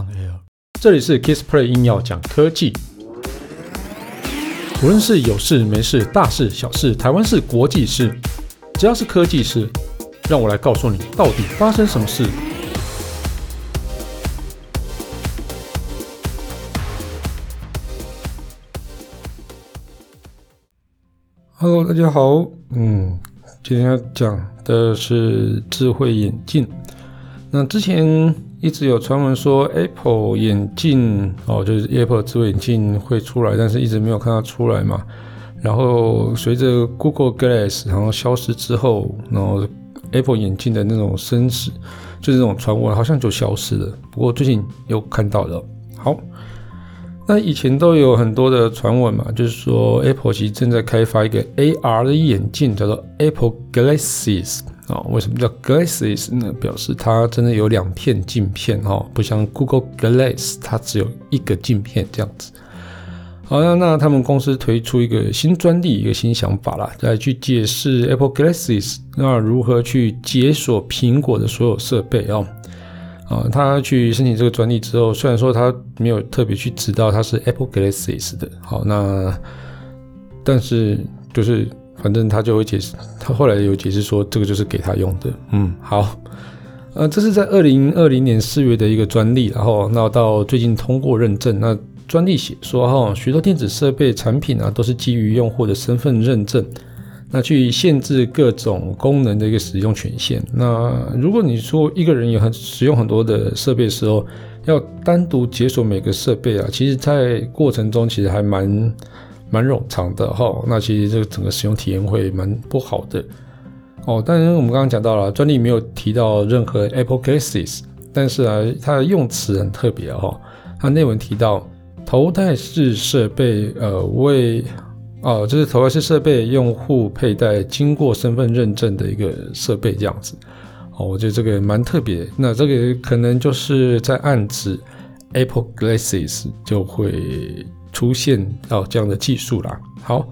on air。这里是 Kissplay 硬要讲科技，无论是有事没事、大事小事、台湾事、国际事，只要是科技事，让我来告诉你到底发生什么事。Hello，大家好，嗯，今天要讲的是智慧眼镜。那之前一直有传闻说 Apple 眼镜哦，就是 Apple 智慧眼镜会出来，但是一直没有看它出来嘛。然后随着 Google Glass 然后消失之后，然后 Apple 眼镜的那种生死，就是这种传闻好像就消失了。不过最近又看到了，好。那以前都有很多的传闻嘛，就是说 Apple 其实正在开发一个 AR 的眼镜，叫做 Apple Glasses、哦。为什么叫 Glasses 呢？表示它真的有两片镜片哈、哦，不像 Google Glass 它只有一个镜片这样子。好，那那他们公司推出一个新专利，一个新想法啦，来去解释 Apple Glasses 那如何去解锁苹果的所有设备啊。哦啊，他去申请这个专利之后，虽然说他没有特别去知道它是 Apple Glasses 的，好，那但是就是反正他就会解释，他后来有解释说这个就是给他用的，嗯，好，呃，这是在二零二零年四月的一个专利，然后那到最近通过认证，那专利写说哈，许多电子设备产品啊都是基于用户的身份认证。那去限制各种功能的一个使用权限。那如果你说一个人有很使用很多的设备的时候，要单独解锁每个设备啊，其实在过程中其实还蛮蛮冗长的哈。那其实这个整个使用体验会蛮不好的哦。当然我们刚刚讲到了专利没有提到任何 Apple Glasses，但是啊，它的用词很特别哈。它内文提到头戴式设备，呃，为哦，这是头戴式设备用户佩戴经过身份认证的一个设备，这样子。哦，我觉得这个蛮特别。那这个可能就是在暗指 Apple Glasses 就会出现到这样的技术啦。好，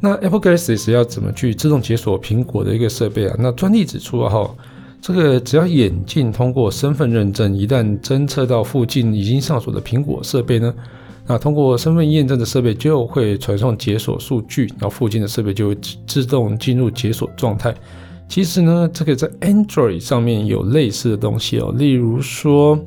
那 Apple Glasses 要怎么去自动解锁苹果的一个设备啊？那专利指出啊，哈，这个只要眼镜通过身份认证，一旦侦测到附近已经上锁的苹果设备呢，那通过身份验证的设备就会传送解锁数据，然后附近的设备就会自动进入解锁状态。其实呢，这个在 Android 上面有类似的东西哦，例如说，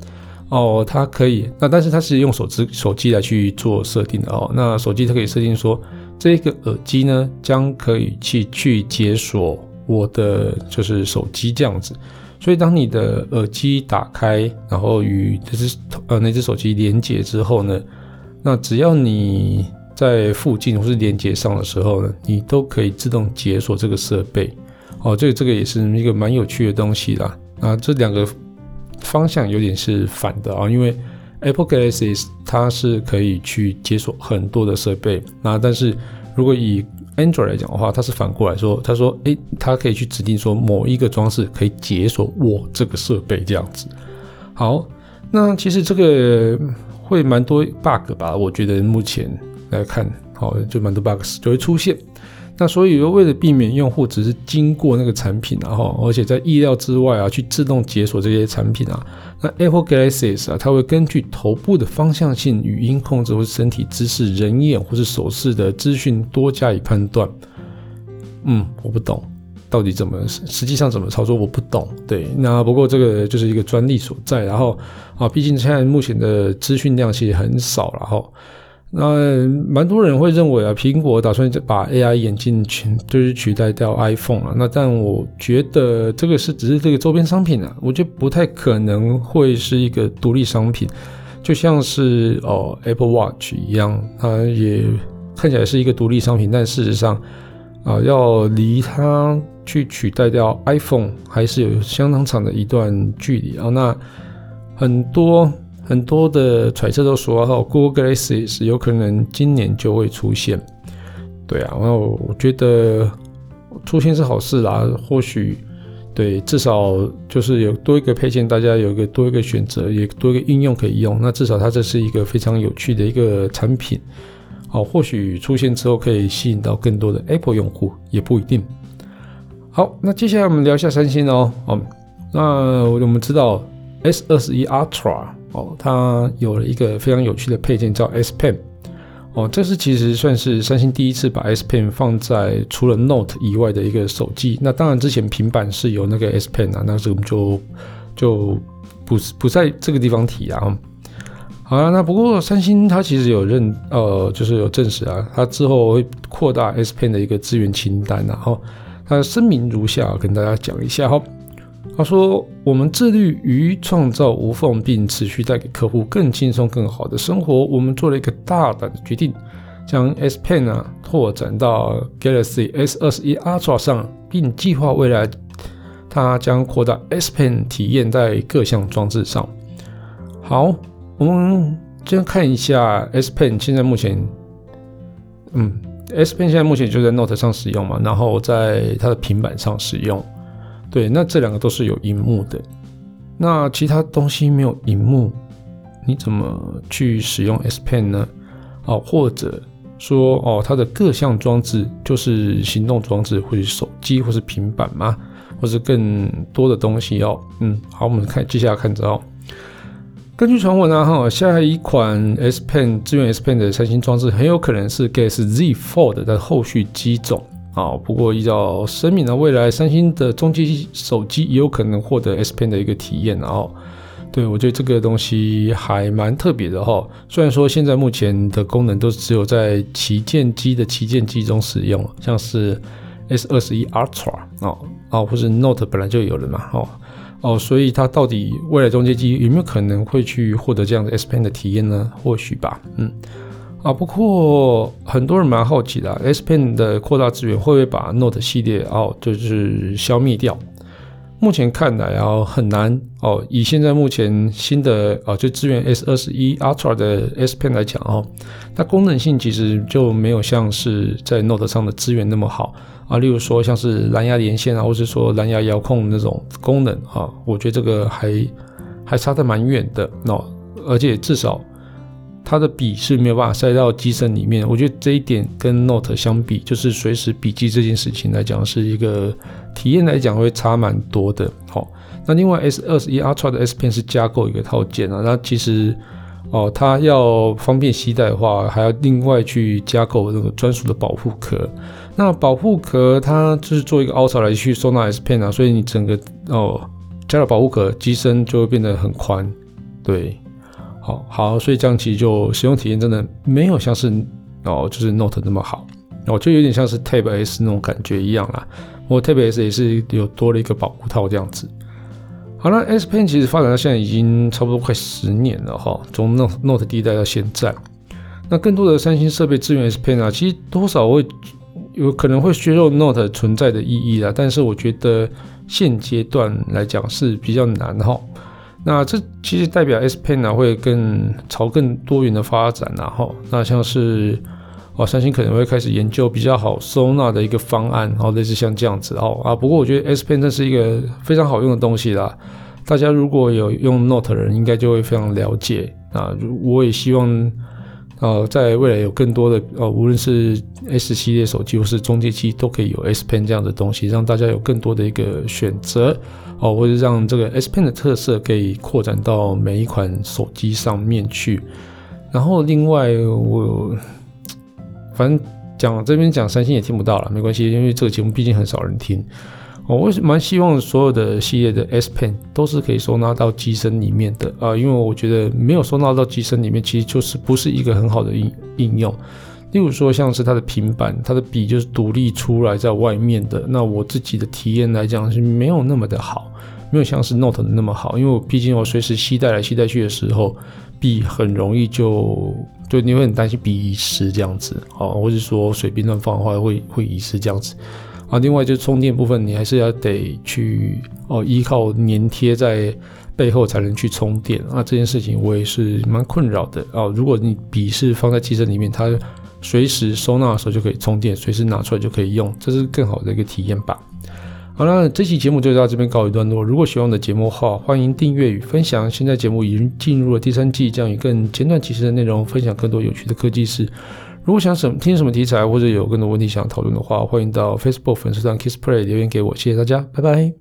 哦，它可以，那但是它是用手机手机来去做设定的哦。那手机它可以设定说，这个耳机呢将可以去去解锁我的就是手机这样子。所以当你的耳机打开，然后与这只呃那只手机连接之后呢，那只要你在附近或是连接上的时候呢，你都可以自动解锁这个设备。哦，这个这个也是一个蛮有趣的东西啦。啊，这两个方向有点是反的啊，因为 Apple Glasses 它是可以去解锁很多的设备，那但是如果以 Android 来讲的话，它是反过来说，他说，诶，它可以去指定说某一个装置可以解锁我这个设备这样子。好，那其实这个。会蛮多 bug 吧，我觉得目前来看，好，就蛮多 bugs 就会出现。那所以为了避免用户只是经过那个产品，然后而且在意料之外啊，去自动解锁这些产品啊，那 Apple Glasses 啊，它会根据头部的方向性、语音控制或是身体姿势、人眼或是手势的资讯多加以判断。嗯，我不懂。到底怎么实际上怎么操作我不懂，对，那不过这个就是一个专利所在，然后啊，毕竟现在目前的资讯量其实很少，然后那蛮多人会认为啊，苹果打算把 AI 眼镜全就是取代掉 iPhone 啊，那但我觉得这个是只是这个周边商品啊，我觉得不太可能会是一个独立商品，就像是哦 Apple Watch 一样，它也看起来是一个独立商品，但事实上。啊，要离它去取代掉 iPhone 还是有相当长的一段距离啊。那很多很多的揣测都说，哈，Google Glasses 有可能今年就会出现。对啊，然后我觉得出现是好事啦。或许对，至少就是有多一个配件，大家有一个多一个选择，也多一个应用可以用。那至少它这是一个非常有趣的一个产品。好，或许出现之后可以吸引到更多的 Apple 用户，也不一定。好，那接下来我们聊一下三星哦。哦，那我们知道 S 二十一 Ultra 哦，它有了一个非常有趣的配件叫 S Pen。哦，这是其实算是三星第一次把 S Pen 放在除了 Note 以外的一个手机。那当然之前平板是有那个 S Pen 啊，那这我们就就不不在这个地方提啊。好啊，那不过三星它其实有认呃，就是有证实啊，它之后会扩大 S Pen 的一个资源清单，然后它声明如下，跟大家讲一下哈。他说：“我们致力于创造无缝，并持续带给客户更轻松、更好的生活。我们做了一个大胆的决定，将 S Pen 啊拓展到 Galaxy S 二十一 Ultra 上，并计划未来它将扩大 S Pen 体验在各项装置上。”好，我们先看一下 S Pen 现在目前，嗯，S Pen 现在目前就在 Note 上使用嘛，然后在它的平板上使用。对，那这两个都是有荧幕的。那其他东西没有荧幕，你怎么去使用 S Pen 呢？哦，或者说哦，它的各项装置就是行动装置，或者手机，或是平板吗？或是更多的东西哦？嗯，好，我们看接下来看着哦。根据传闻呢，哈，下一款 S Pen 支援 S Pen 的三星装置，很有可能是 Galaxy Z Fold 的后续机种。啊，不过依照声明呢，未来三星的中阶手机也有可能获得 S Pen 的一个体验。哦，对，我觉得这个东西还蛮特别的哈。虽然说现在目前的功能都只有在旗舰机的旗舰机中使用，像是 S 二十一 Ultra 哦哦，或是 Note 本来就有了嘛，哦哦，所以它到底未来中阶机有没有可能会去获得这样的 S Pen 的体验呢？或许吧，嗯。啊，不过很多人蛮好奇的，，S Pen 的扩大资源会不会把 Note 系列哦，就是消灭掉？目前看来啊，很难哦。以现在目前新的啊，就支援 S 二十一 Ultra 的 S Pen 来讲哦，它功能性其实就没有像是在 Note 上的资源那么好啊。例如说像是蓝牙连线啊，或是说蓝牙遥控那种功能啊，我觉得这个还还差得蛮远的哦，而且至少。它的笔是没有办法塞到机身里面，我觉得这一点跟 Note 相比，就是随时笔记这件事情来讲，是一个体验来讲会差蛮多的。好，那另外 S 二十一 Ultra 的 S Pen 是加购一个套件啊，那其实哦，它要方便携带的话，还要另外去加购那个专属的保护壳。那保护壳它就是做一个凹槽来去收纳 S Pen 啊，所以你整个哦加了保护壳，机身就会变得很宽，对。好好，所以这样其实就使用体验真的没有像是哦，就是 Note 那么好，哦，就有点像是 Tab S 那种感觉一样啦。我 Tab S 也是有多了一个保护套这样子。好了，S Pen 其实发展到现在已经差不多快十年了哈，从 Note Note 第一代到现在，那更多的三星设备支援 S Pen 啊，其实多少会有可能会削弱 Note 存在的意义啦。但是我觉得现阶段来讲是比较难哈。那这其实代表 S Pen 呢会更朝更多元的发展，然后那像是哦，三星可能会开始研究比较好收纳的一个方案，然后类似像这样子哦啊。不过我觉得 S Pen 这是一个非常好用的东西啦，大家如果有用 Note 的人，应该就会非常了解啊。我也希望呃，在未来有更多的呃，无论是 S 系列手机或是中阶机，都可以有 S Pen 这样的东西，让大家有更多的一个选择。哦，或者让这个 S Pen 的特色可以扩展到每一款手机上面去。然后另外我反正讲这边讲三星也听不到了，没关系，因为这个节目毕竟很少人听。哦，我蛮希望所有的系列的 S Pen 都是可以收纳到机身里面的啊，因为我觉得没有收纳到机身里面，其实就是不是一个很好的应应用。例如说，像是它的平板，它的笔就是独立出来在外面的。那我自己的体验来讲是没有那么的好，没有像是 Note 的那么好。因为我毕竟我随时携带来携带去的时候，笔很容易就就你会很担心笔遗失这样子哦，或者说随便乱放的话会会遗失这样子啊。另外就是充电部分，你还是要得去哦依靠粘贴在背后才能去充电啊。这件事情我也是蛮困扰的哦。如果你笔是放在机身里面，它随时收纳的时候就可以充电，随时拿出来就可以用，这是更好的一个体验吧。好了，这期节目就到这边告一段落。如果喜欢我的节目的话，欢迎订阅与分享。现在节目已经进入了第三季，将以更简短、及时的内容分享更多有趣的科技事。如果想什么听什么题材，或者有更多问题想讨论的话，欢迎到 Facebook 粉丝团 KissPlay 留言给我。谢谢大家，拜拜。